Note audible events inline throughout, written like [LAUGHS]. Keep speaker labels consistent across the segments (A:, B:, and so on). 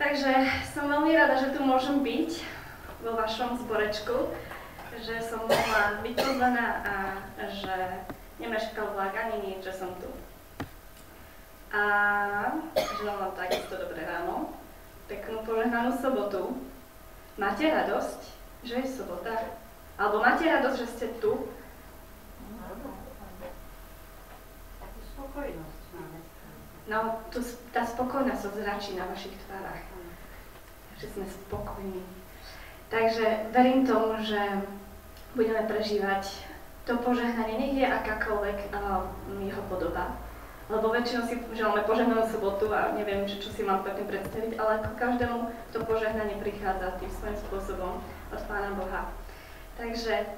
A: Takže som veľmi rada, že tu môžem byť vo vašom zborečku, že som mohla byť pozvaná a že nemeškal vlak ani nič, že som tu. A želám vám takisto dobré ráno, peknú požehnanú sobotu. Máte radosť, že je sobota? Alebo máte radosť, že ste tu? No, tu, tá spokojnosť sa zračí na vašich tvárach. Že sme spokojní. Takže verím tomu, že budeme prežívať to požehnanie, nech je akákoľvek jeho podoba. Lebo väčšinou si želáme požehnanú sobotu a neviem, čo, si mám pekne predstaviť, ale ako každému to požehnanie prichádza tým svojím spôsobom od Pána Boha. Takže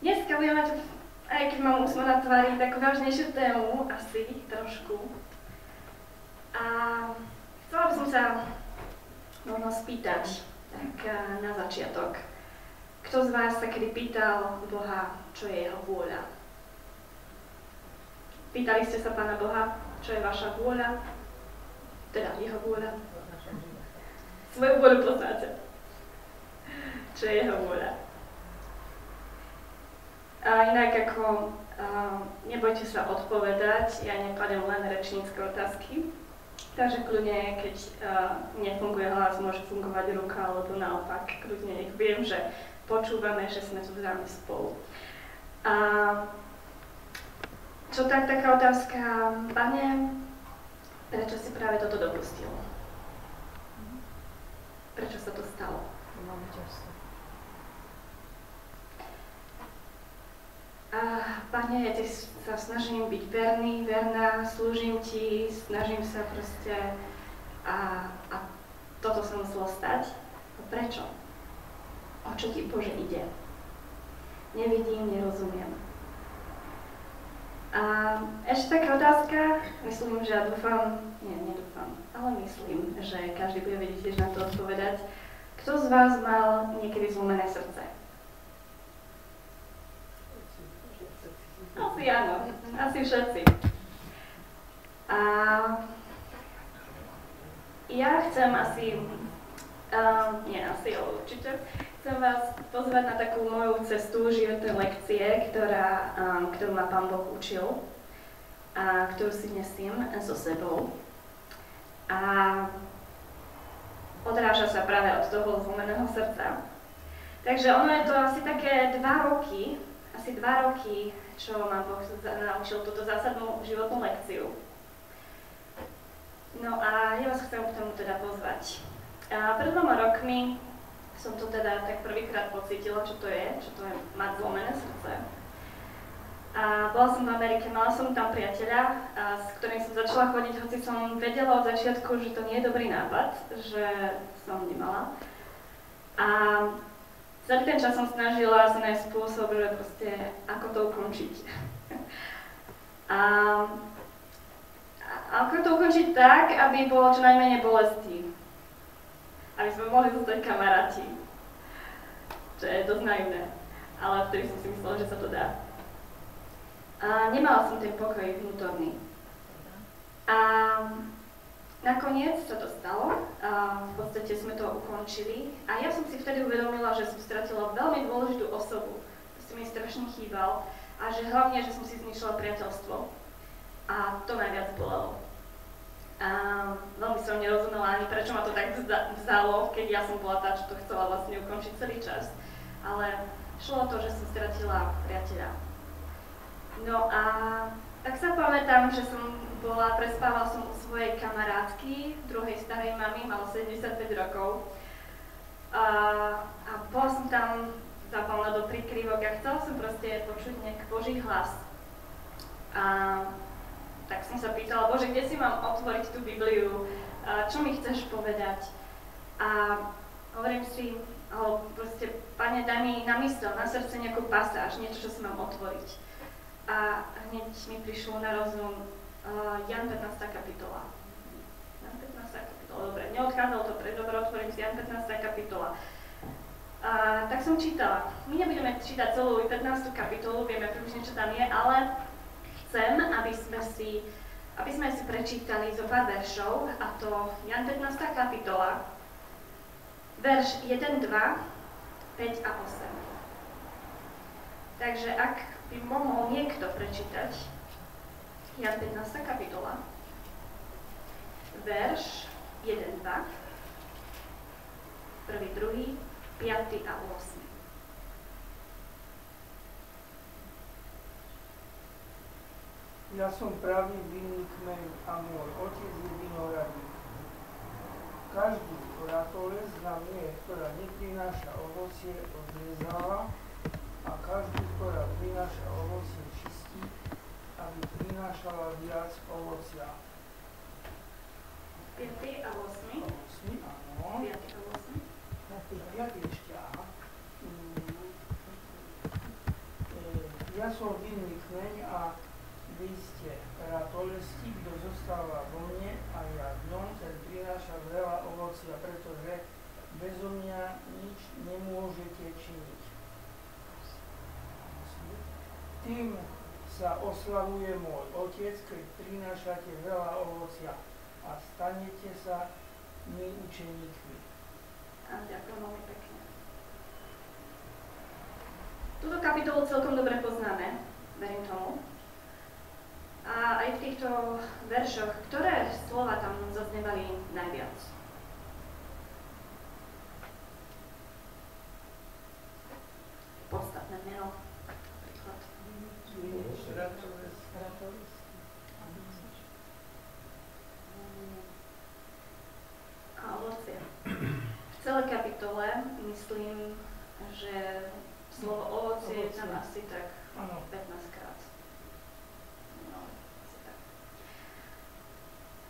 A: dneska budeme aj keď mám úsmev na tvári, takú vážnejšiu tému, asi trošku. A chcela by som sa možno spýtať, tak eh, na začiatok. Kto z vás sa kedy pýtal Boha, čo je jeho vôľa? Pýtali ste sa Pána Boha, čo je vaša vôľa? Teda jeho vôľa. Svoju vôľu poznáte. Čo je jeho vôľa. A inak ako uh, nebojte sa odpovedať, ja nekladem len rečnícke otázky, takže kľudne, keď uh, nefunguje hlas, môže fungovať ruka, alebo naopak, kľudne nech viem, že počúvame, že sme tu zráme spolu. A čo tak taká otázka, pane, prečo si práve toto dopustil? Prečo sa to stalo?
B: Máme často.
A: Pane, ja ti sa snažím byť verný, verná, slúžim ti, snažím sa proste a, a toto sa muselo stať. A prečo? O čo ti Bože ide? Nevidím, nerozumiem. A ešte taká otázka, myslím, že ja dúfam, nie, nedúfam, ale myslím, že každý bude vedieť tiež na to odpovedať. Kto z vás mal niekedy zlomené srdce? Asi áno, asi všetci. A ja chcem asi, uh, nie asi, ale určite, chcem vás pozvať na takú moju cestu životnej lekcie, ktorá, um, ktorú ma Pán Boh učil a ktorú si nesiem so sebou. A odráža sa práve od toho zlomeného srdca. Takže ono je to asi také dva roky, asi dva roky čo ma Boh naučil túto zásadnú životnú lekciu. No a ja vás chcem k tomu teda pozvať. A pred dvoma rokmi som to teda tak prvýkrát pocítila, čo to je, čo to je mať zlomené srdce. A bola som v Amerike, mala som tam priateľa, a s ktorým som začala chodiť, hoci som vedela od začiatku, že to nie je dobrý nápad, že som nemala. A celý ten čas som snažila sa nájsť spôsob, že proste ako to ukončiť. [LAUGHS] a, a ako to ukončiť tak, aby bolo čo najmenej bolesti. Aby sme mohli zostať kamaráti. Čo je dosť naivné. Ale vtedy som si myslela, že sa to dá. A nemala som ten pokoj vnútorný. A Nakoniec sa to stalo, a v podstate sme to ukončili a ja som si vtedy uvedomila, že som stratila veľmi dôležitú osobu, ktorý mi strašne chýbal a že hlavne, že som si zničila priateľstvo a to najviac bolelo. A veľmi som nerozumela ani prečo ma to tak vzalo, keď ja som bola tá, čo to chcela vlastne ukončiť celý čas. Ale šlo o to, že som stratila priateľa. No a tak sa pamätám, že som bola, prespávala som u svojej kamarátky, druhej starej mamy, mala 75 rokov. A, a bola som tam zapalná do prikryvok a chcela som proste počuť nejaký Boží hlas. A tak som sa pýtala, Bože, kde si mám otvoriť tú Bibliu, a čo mi chceš povedať? A hovorím si, alebo proste, Pane, daj mi na mysel, na srdce nejakú pasáž, niečo, čo si mám otvoriť a hneď mi prišlo na rozum uh, Jan 15. kapitola. Jan 15. kapitola, dobre, neodchádzal to pred dobro, otvorím si Jan 15. kapitola. A tak som čítala. My nebudeme čítať celú 15. kapitolu, vieme približne, čo tam je, ale chcem, aby sme si aby sme si prečítali zo pár veršov, a to Jan 15. kapitola, verš 1, 2, 5 a 8. Takže ak by mohol niekto prečítať Jan 15. kapitola, verš 1, 2, prvý, druhý, 5 a 8.
B: Ja som pravý vinný kmeň a môj otec je vinoradník. Každý, ktorá to les na mne, ktorá neprináša ovocie, odrezáva a každý, ktorá prináša ovocie, čistí, aby prinášala viac ovocia.
A: 5 a 8.
B: 8, áno.
A: 5 a 8.
B: A jak ešte, aha. Mm, Ja som vinný kmeň a vy ste ratolesti, kto zostáva vo mne a ja v ňom, ten prináša veľa ovocia, pretože bezo mňa nič nemôžete činiť. Tým sa oslavuje môj Otec, keď prinášate veľa ovocia a stanete sa my učeníkmi.
A: A ďakujem veľmi pekne. Túto kapitolu celkom dobre poznáme, verím tomu. A aj v týchto veršoch, ktoré slova tam zaznevali najviac? Podstatné meno, napríklad. A ovocie. V celej kapitole myslím, že slovo ovocie je tam asi tak
B: Áno.
A: 15 krát. No, asi tak.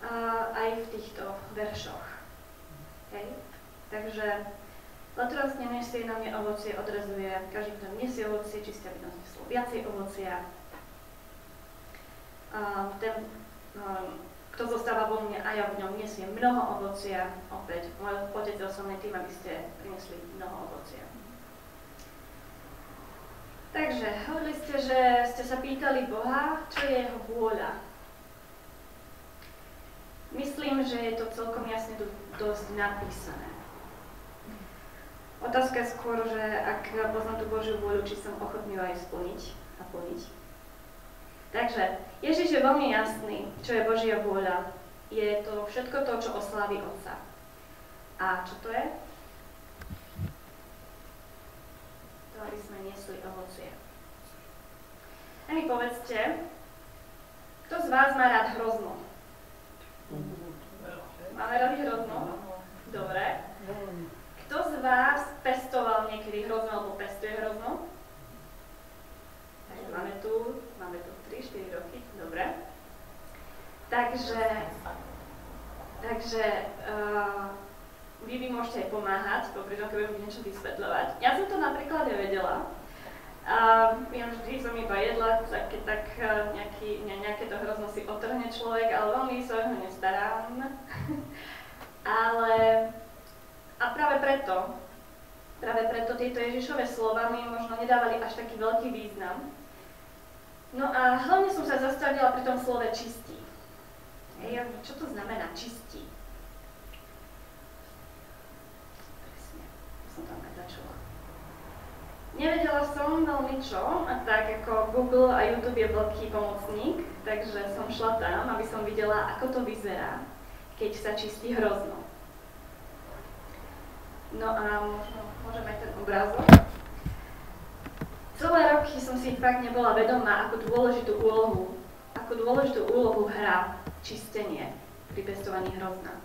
A: A aj v týchto veršoch. Hej? Takže Latras nenesie na mne ovocie, odrazuje. Každý, kto nesie ovocie, čistě, aby nás neslo viacej ovocia. A ten, um, kto zostáva vo mne a ja v ňom nesie mnoho ovocia, opäť môj otec je osobný tým, aby ste priniesli mnoho ovocia. Takže, hovorili ste, že ste sa pýtali Boha, čo je jeho vôľa. Myslím, že je to celkom jasne do, dosť napísané. Otázka je skôr, že ak poznám tú Božiu vôľu, či som ochotný ju aj splniť a plniť. Takže, Ježiš je veľmi jasný, čo je Božia vôľa. Je to všetko to, čo oslaví Otca. A čo to je? To, aby sme niesli ovocie. A mi povedzte, kto z vás má rád hrozno? Máme radi hrozno? Dobre. Kto z vás pestoval niekedy hrozno alebo pestuje hrozno? Takže máme tu, máme tu 3-4 roky, dobre. Takže, takže uh, vy by môžete aj pomáhať, popri tom, keď budem niečo vysvetľovať. Ja som to napríklad nevedela. A ja vždy som iba jedla, tak, tak uh, nejaký, ne, nejaké to hrozno si otrhne človek, ale veľmi sa o nestarám. [LAUGHS] ale a práve preto, práve preto tieto Ježišové slova mi možno nedávali až taký veľký význam. No a hlavne som sa zastavila pri tom slove čistí. Hej, čo to znamená čistí? Presne, som tam aj začula. Nevedela som veľmi čo, a tak ako Google a YouTube je veľký pomocník, takže som šla tam, aby som videla, ako to vyzerá, keď sa čistí hrozno. No a možno môžeme ten obrázok. Celé roky som si fakt nebola vedomá, ako dôležitú úlohu, ako dôležitú úlohu hrá čistenie pri pestovaní hrozna.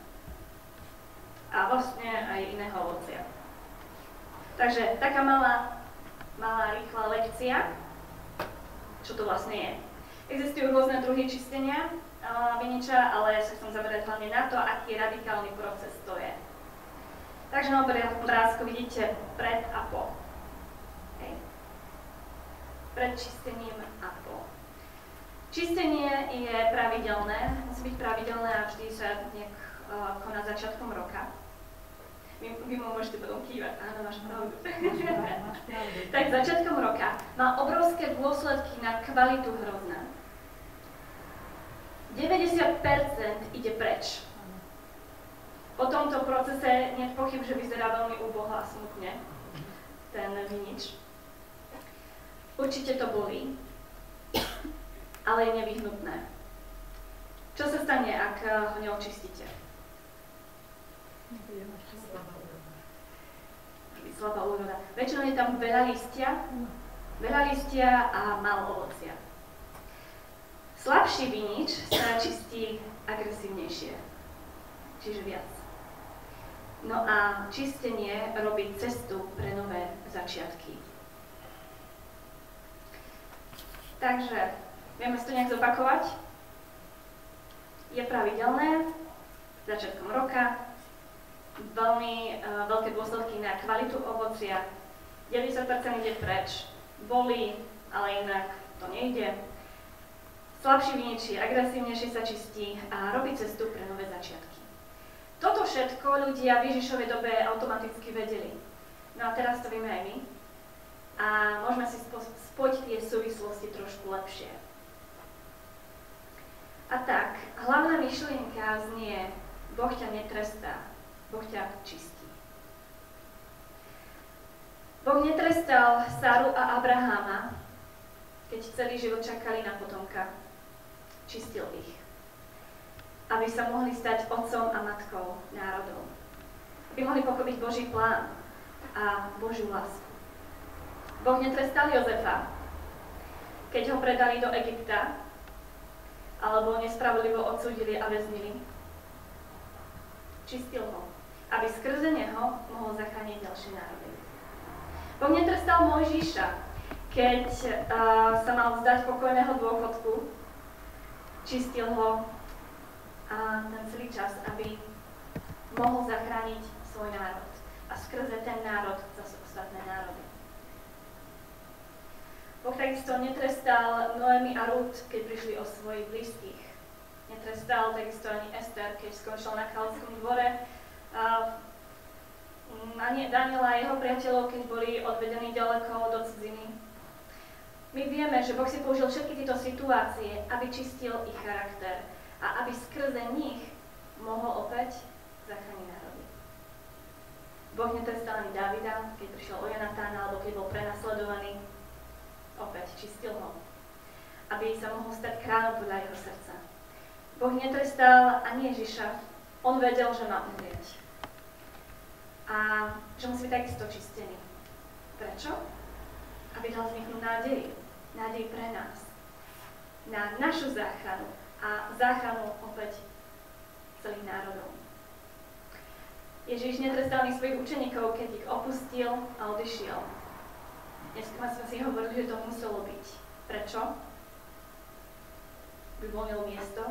A: A vlastne aj iného ovocia. Takže taká malá, malá rýchla lekcia, čo to vlastne je. Existujú rôzne druhy čistenia uh, viniča, ale ja sa chcem zamerať hlavne na to, aký radikálny proces to je. Takže na obrázku vidíte pred a po. Pred čistením a po. Čistenie je pravidelné, musí byť pravidelné a vždy sa nejak uh, koná začiatkom roka. Vy, vy mu môžete potom kývať, áno, máš pravdu. [LAUGHS] tak začiatkom roka má obrovské dôsledky na kvalitu hrozna. 90% ide preč. Po tomto procese nie pochyb, že vyzerá veľmi úboho a smutne ten vinič. Určite to bolí, ale je nevyhnutné. Čo sa stane, ak ho neočistíte? Slabá úroda. Väčšinou je tam veľa listia, veľa listia a málo ovocia. Slabší vinič sa čistí agresívnejšie, čiže viac. No a čistenie robí cestu pre nové začiatky. Takže, vieme si to nejak zopakovať. Je pravidelné, začiatkom roka, veľmi uh, veľké dôsledky na kvalitu ovocia, 90% ide preč, bolí, ale inak to nejde. Slabší viničí, agresívnejšie sa čistí a robí cestu pre nové začiatky. Toto všetko ľudia v Ježišovej dobe automaticky vedeli. No a teraz to vieme aj my. A môžeme si spojiť tie súvislosti trošku lepšie. A tak, hlavná myšlienka znie, Boh ťa netrestá, Boh ťa čistí. Boh netrestal Sáru a Abraháma, keď celý život čakali na potomka. Čistil ich aby sa mohli stať otcom a matkou národov. Aby mohli pochopiť Boží plán a Božiu lásku. Boh netrestal Jozefa, keď ho predali do Egypta, alebo nespravodlivo odsúdili a väznili. Čistil ho, aby skrze neho mohol zachrániť ďalšie národy. Boh netrestal Mojžiša, keď uh, sa mal vzdať pokojného dôchodku, čistil ho a ten celý čas, aby mohol zachrániť svoj národ a skrze ten národ zase ostatné národy. Boh takisto netrestal Noemi a Ruth, keď prišli o svojich blízkych. Netrestal takisto ani Ester, keď skončil na kráľovskom dvore. A ani Daniela a jeho priateľov, keď boli odvedení ďaleko do cudziny. My vieme, že Boh si použil všetky tieto situácie, aby čistil ich charakter, a aby skrze nich mohol opäť zachrániť národy. Boh netrestal ani Davida, keď prišiel o Jonatána, alebo keď bol prenasledovaný. Opäť čistil ho, aby sa mohol stať kráľom podľa jeho srdca. Boh netrestal ani Ježiša, on vedel, že má umrieť. A že musí byť takisto čistený. Prečo? Aby dal vzniknúť nádej. Nádej pre nás. Na našu záchranu, a záchranu opäť celých národov. Ježiš netrestal svojich učeníkov, keď ich opustil a odišiel. Dnes sme si hovorili, že to muselo byť. Prečo? Vyvolnil miesto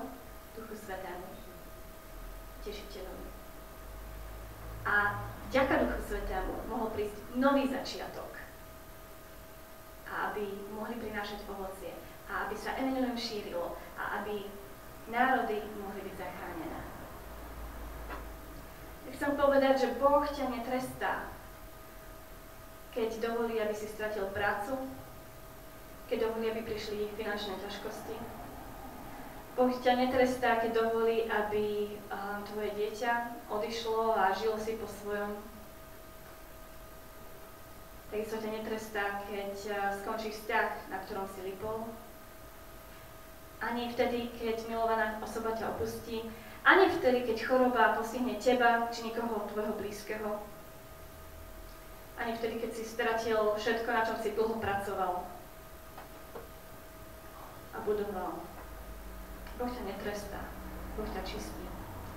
A: Duchu Svetému, tešiteľovi. A vďaka Duchu Svetému mohol prísť nový začiatok. A aby mohli prinášať ovocie. A aby sa evanilium šírilo a aby národy mohli byť zachránené. Chcem povedať, že Boh ťa netrestá, keď dovolí, aby si stratil prácu, keď dovolí, aby prišli finančné ťažkosti. Boh ťa netrestá, keď dovolí, aby tvoje dieťa odišlo a žilo si po svojom. Takisto ťa netrestá, keď skončí vzťah, na ktorom si lipol, ani vtedy, keď milovaná osoba ťa opustí, ani vtedy, keď choroba postihne teba či nikoho tvojho blízkeho. Ani vtedy, keď si stratil všetko, na čom si dlho pracoval a budoval. Boh ťa netrestá, Boh ťa čistí,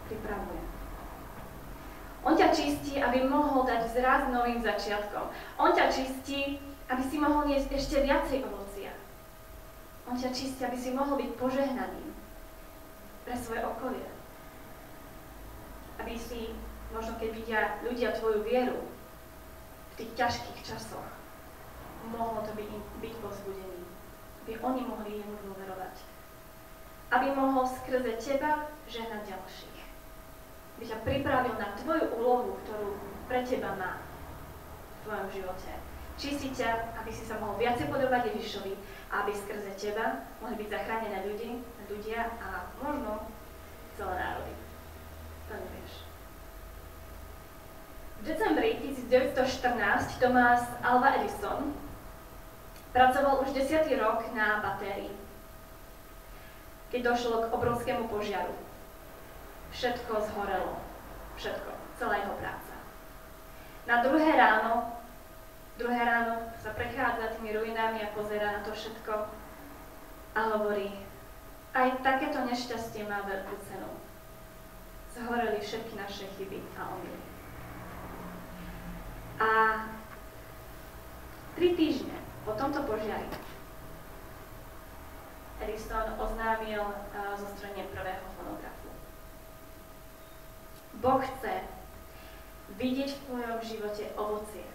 A: pripravuje. On ťa čistí, aby mohol dať zraz novým začiatkom. On ťa čistí, aby si mohol niesť ešte viacej ovocia. On ťa čistí, aby si mohol byť požehnaním pre svoje okolie. Aby si, možno keď vidia ľudia tvoju vieru tých ťažkých časoch, mohlo to byť, byť pozbudením. Aby oni mohli jemu dôverovať. Aby mohol skrze teba žehnať ďalších. Aby ťa pripravil na tvoju úlohu, ktorú pre teba má v tvojom živote. Čistí ťa, aby si sa mohol viacej podobať Ježišovi, aby skrze teba mohli byť zachránené ľudí, ľudia a možno celé národy. To nevieš. V decembri 1914 Thomas Alva Edison pracoval už desiatý rok na batérii, keď došlo k obrovskému požiaru. Všetko zhorelo. Všetko. Celá jeho práca. Na druhé ráno, druhé ráno sa prechádza tými ruinami a pozera na to všetko a hovorí, aj takéto nešťastie má veľkú cenu. Zhoreli všetky naše chyby a omily. A tri týždne po tomto požiari Edison oznámil uh, zostrojenie prvého fonografu. Boh chce vidieť v tvojom živote ovocie.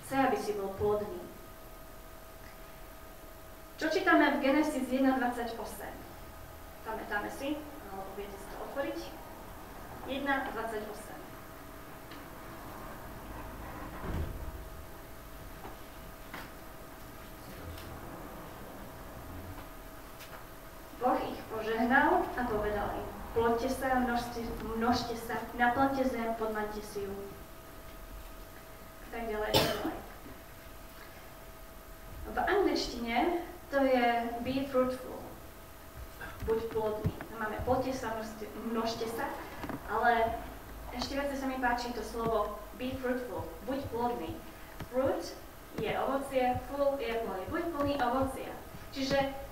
A: Chce, aby si bol plodný. Čo čítame v Genesis 1.28? Pamätáme si, alebo viete si to otvoriť? 1.28. Boh ich požehnal a povedal im, plodte sa, množte, množte sa, naplňte zem, podmaňte si ju. Tak ďalej. V angličtine to je be fruitful. Buď plodný. Máme plodte sa, množte, množte sa, ale ešte viac sa mi páči to slovo be fruitful. Buď plodný. Fruit je ovocie, full je plný. Buď plný ovocia. Čiže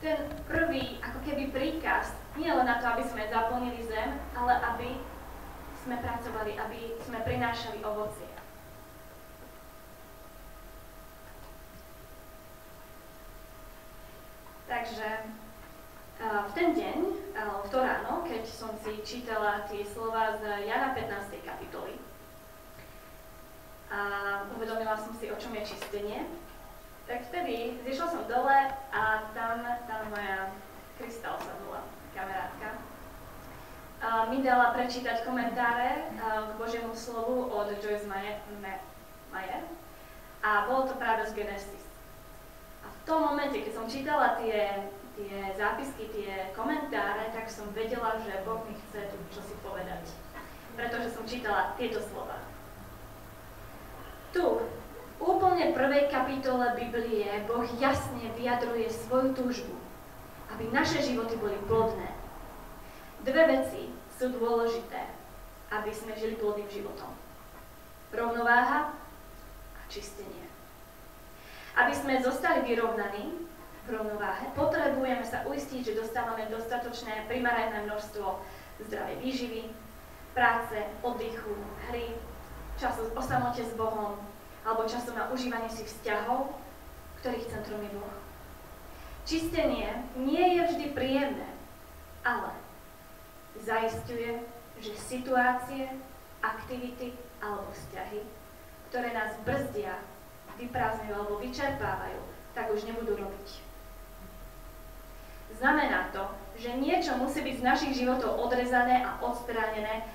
A: ten prvý ako keby príkaz, nie len na to, aby sme zaplnili zem, ale aby sme pracovali, aby sme prinášali ovocie. Takže v ten deň, v to ráno, keď som si čítala tie slova z Jana 15. kapitoly, a uvedomila som si, o čom je čistenie, tak vtedy zišla som dole a tam tá moja Kristal sa bola, kamarátka, a mi dala prečítať komentáre k Božiemu slovu od Joyce Mayer. A bolo to práve z Genesis. A v tom momente, keď som čítala tie, tie zápisky, tie komentáre, tak som vedela, že Boh mi chce tu čo si povedať. Pretože som čítala tieto slova. Tu, úplne prvej kapitole Biblie Boh jasne vyjadruje svoju túžbu, aby naše životy boli plodné. Dve veci sú dôležité, aby sme žili plodným životom. Rovnováha a čistenie. Aby sme zostali vyrovnaní v rovnováhe, potrebujeme sa uistiť, že dostávame dostatočné primárne množstvo zdravej výživy, práce, oddychu, hry, času o samote s Bohom, alebo časom na užívanie si vzťahov, ktorých centrum je Boh. Čistenie nie je vždy príjemné, ale zaistuje, že situácie, aktivity alebo vzťahy, ktoré nás brzdia, vyprázdňujú alebo vyčerpávajú, tak už nebudú robiť. Znamená to, že niečo musí byť z našich životov odrezané a odstránené,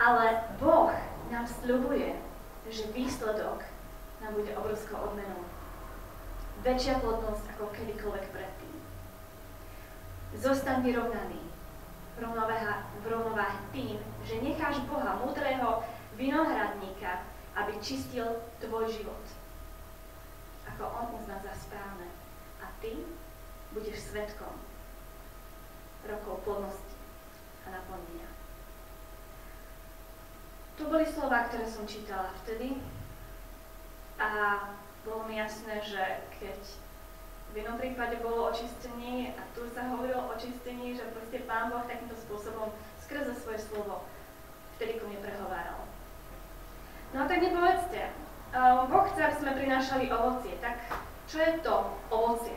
A: ale Boh nám sľubuje, že výsledok nám bude obrovskou odmenou. Väčšia plodnosť ako kedykoľvek predtým. Zostaň vyrovnaný v rovnováhe tým, že necháš Boha, múdreho vinohradníka, aby čistil tvoj život. Ako On uzná za správne. A ty budeš svetkom rokov plnosti a naplnenia. To boli slova, ktoré som čítala vtedy, a bolo mi jasné, že keď v jednom prípade bolo očistení a tu sa hovorilo o očistení, že proste Pán Boh takýmto spôsobom skrze svoje slovo vtedy ku mne prehováral. No tak mi povedzte, um, Boh chce, aby sme prinášali ovocie, tak čo je to ovocie?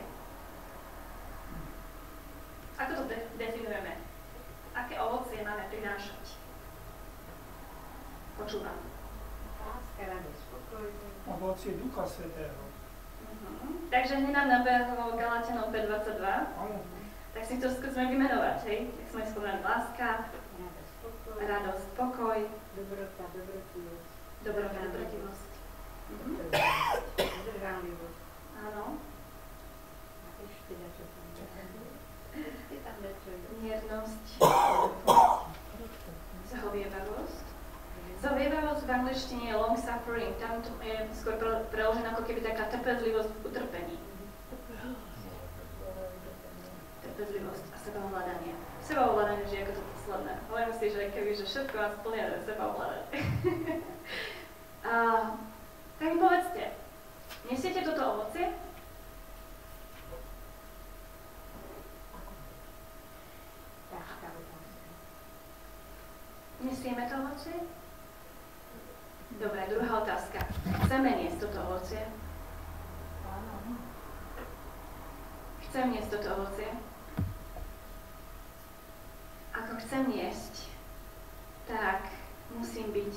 A: Ako to de- definujeme? Aké ovocie máme prinášať? Počúvam.
B: Ovocie Ducha Svetého.
A: Uh-huh. Takže hneď nám nabehlo Galatianov 5.22.
B: Áno.
A: Tak si to skúsme vymenovať, hej? Tak sme spomenuli láska,
C: radosť, pokoj, dobrota, dobrotivosť,
A: dobrota, dobrotivosť. Uh-huh.
C: zdržanlivosť.
A: Áno.
C: A ešte čo tam je. Je tam niečo iné.
A: miernosť, [LAUGHS] zhovievavosť. Zhovievavosť v angličtine je long suffering, tam to je skôr pre- preložené ako keby taká trpezlivosť v utrpení. Trpezlivosť a sebaovládanie. Sebaovládanie je ako to posledné. Hovorím si, že keby že všetko vás plnia, že sebaovládanie. [LAUGHS] a, tak mi povedzte, nesiete toto ovocie? Nesieme to ovocie? Dobre, druhá otázka. Chceme niesť toto ovocie? Chcem niesť toto ovocie? Ako chcem niesť, tak musím byť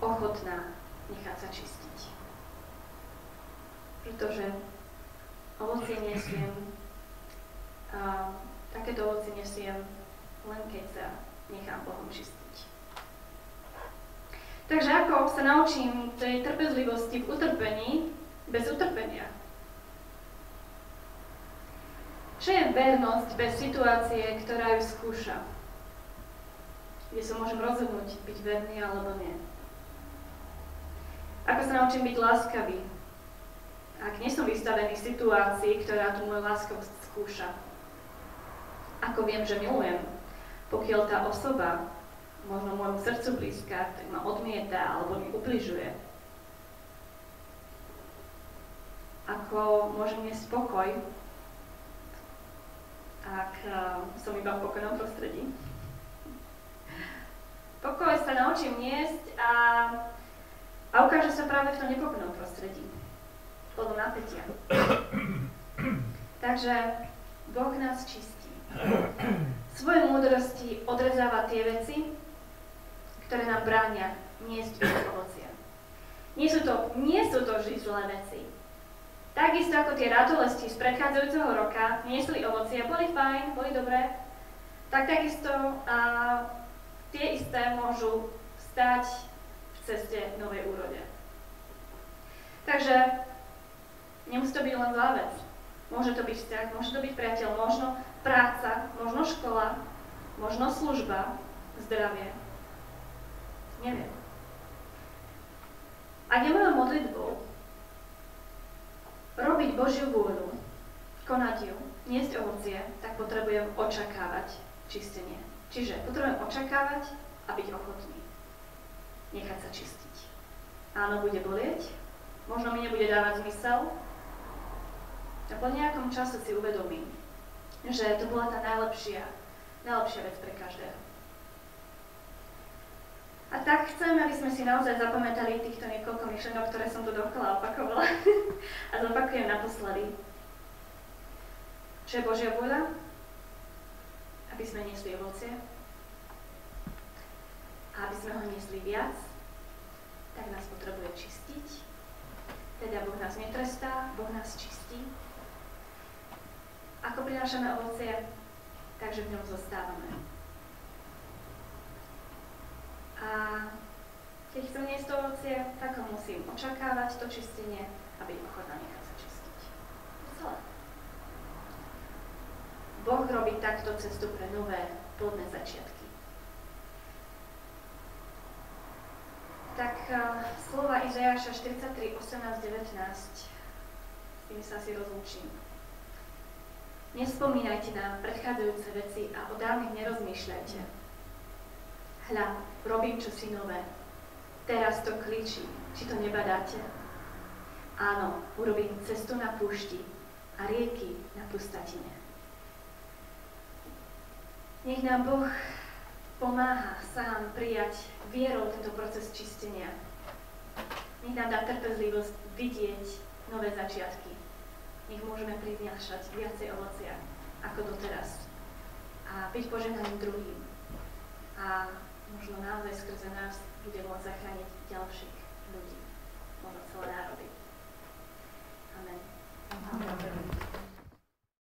A: ochotná nechať sa čistiť. Pretože ovocie nesiem, a takéto ovocie nesiem len keď sa nechám Bohom čistiť. Takže ako sa naučím tej trpezlivosti v utrpení bez utrpenia? Čo je vernosť bez situácie, ktorá ju skúša? Kde sa môžem rozhodnúť byť verný alebo nie? Ako sa naučím byť láskavý? Ak nie som vystavený situácii, ktorá tú moju láskavosť skúša. Ako viem, že milujem? Pokiaľ tá osoba, možno môjmu srdcu blízka, tak ma odmieta alebo mi ubližuje. Ako môžem mieć spokoj, ak uh, som iba v pokojnom prostredí. Pokoj sa naučím niesť a, a ukáže sa práve v tom nepokojnom prostredí. Plno napätia. Takže Boh nás čistí. Svojej múdrosti odrezáva tie veci, ktoré nám bránia niesť ovocia. Nie sú to, nie sú to vždy zlé veci. Takisto ako tie ratolesti z predchádzajúceho roka niesli ovocie, boli fajn, boli dobré, tak takisto a, tie isté môžu stať v ceste novej úrode. Takže nemusí to byť len zlá vec. Môže to byť vzťah, môže to byť priateľ, možno práca, možno škola, možno služba, zdravie. Neviem. Ak je mojou modlitbou robiť Božiu vôľu, konať ju, niesť ovocie, tak potrebujem očakávať čistenie. Čiže potrebujem očakávať a byť ochotný. Nechať sa čistiť. Áno, bude bolieť, možno mi nebude dávať zmysel, a po nejakom čase si uvedomím, že to bola tá najlepšia, najlepšia vec pre každého. A tak chcem, aby sme si naozaj zapamätali týchto niekoľko myšlenok, ktoré som tu dokola opakovala [LAUGHS] a zopakujem naposledy. Čo je Božia vôľa? Aby sme niesli ovocie. A aby sme ho niesli viac, tak nás potrebuje čistiť. Teda Boh nás netrestá, Boh nás čistí. Ako prinášame ovocie? Takže v ňom zostávame. A keď chcem niesť to ovocie, tak ho musím očakávať, to čistenie a byť ochotná nechať sa čistiť. Celé. Boh robí takto cestu pre nové plodné začiatky. Tak uh, slova Izajaša 43, 18, 19, s tými sa si rozlúčim. Nespomínajte na predchádzajúce veci a o dávnych nerozmýšľajte. Hľa, robím čosi nové. Teraz to kličí, či to nebadáte. Áno, urobím cestu na púšti a rieky na pustatine. Nech nám Boh pomáha sám prijať vierou tento proces čistenia. Nech nám dá trpezlivosť vidieť nové začiatky. Nech môžeme prinášať viacej ovocia ako doteraz a byť požehnaním druhým. A možno naozaj skrze nás bude môcť zachrániť ďalších ľudí, možno celé národy. Amen.
C: Amen.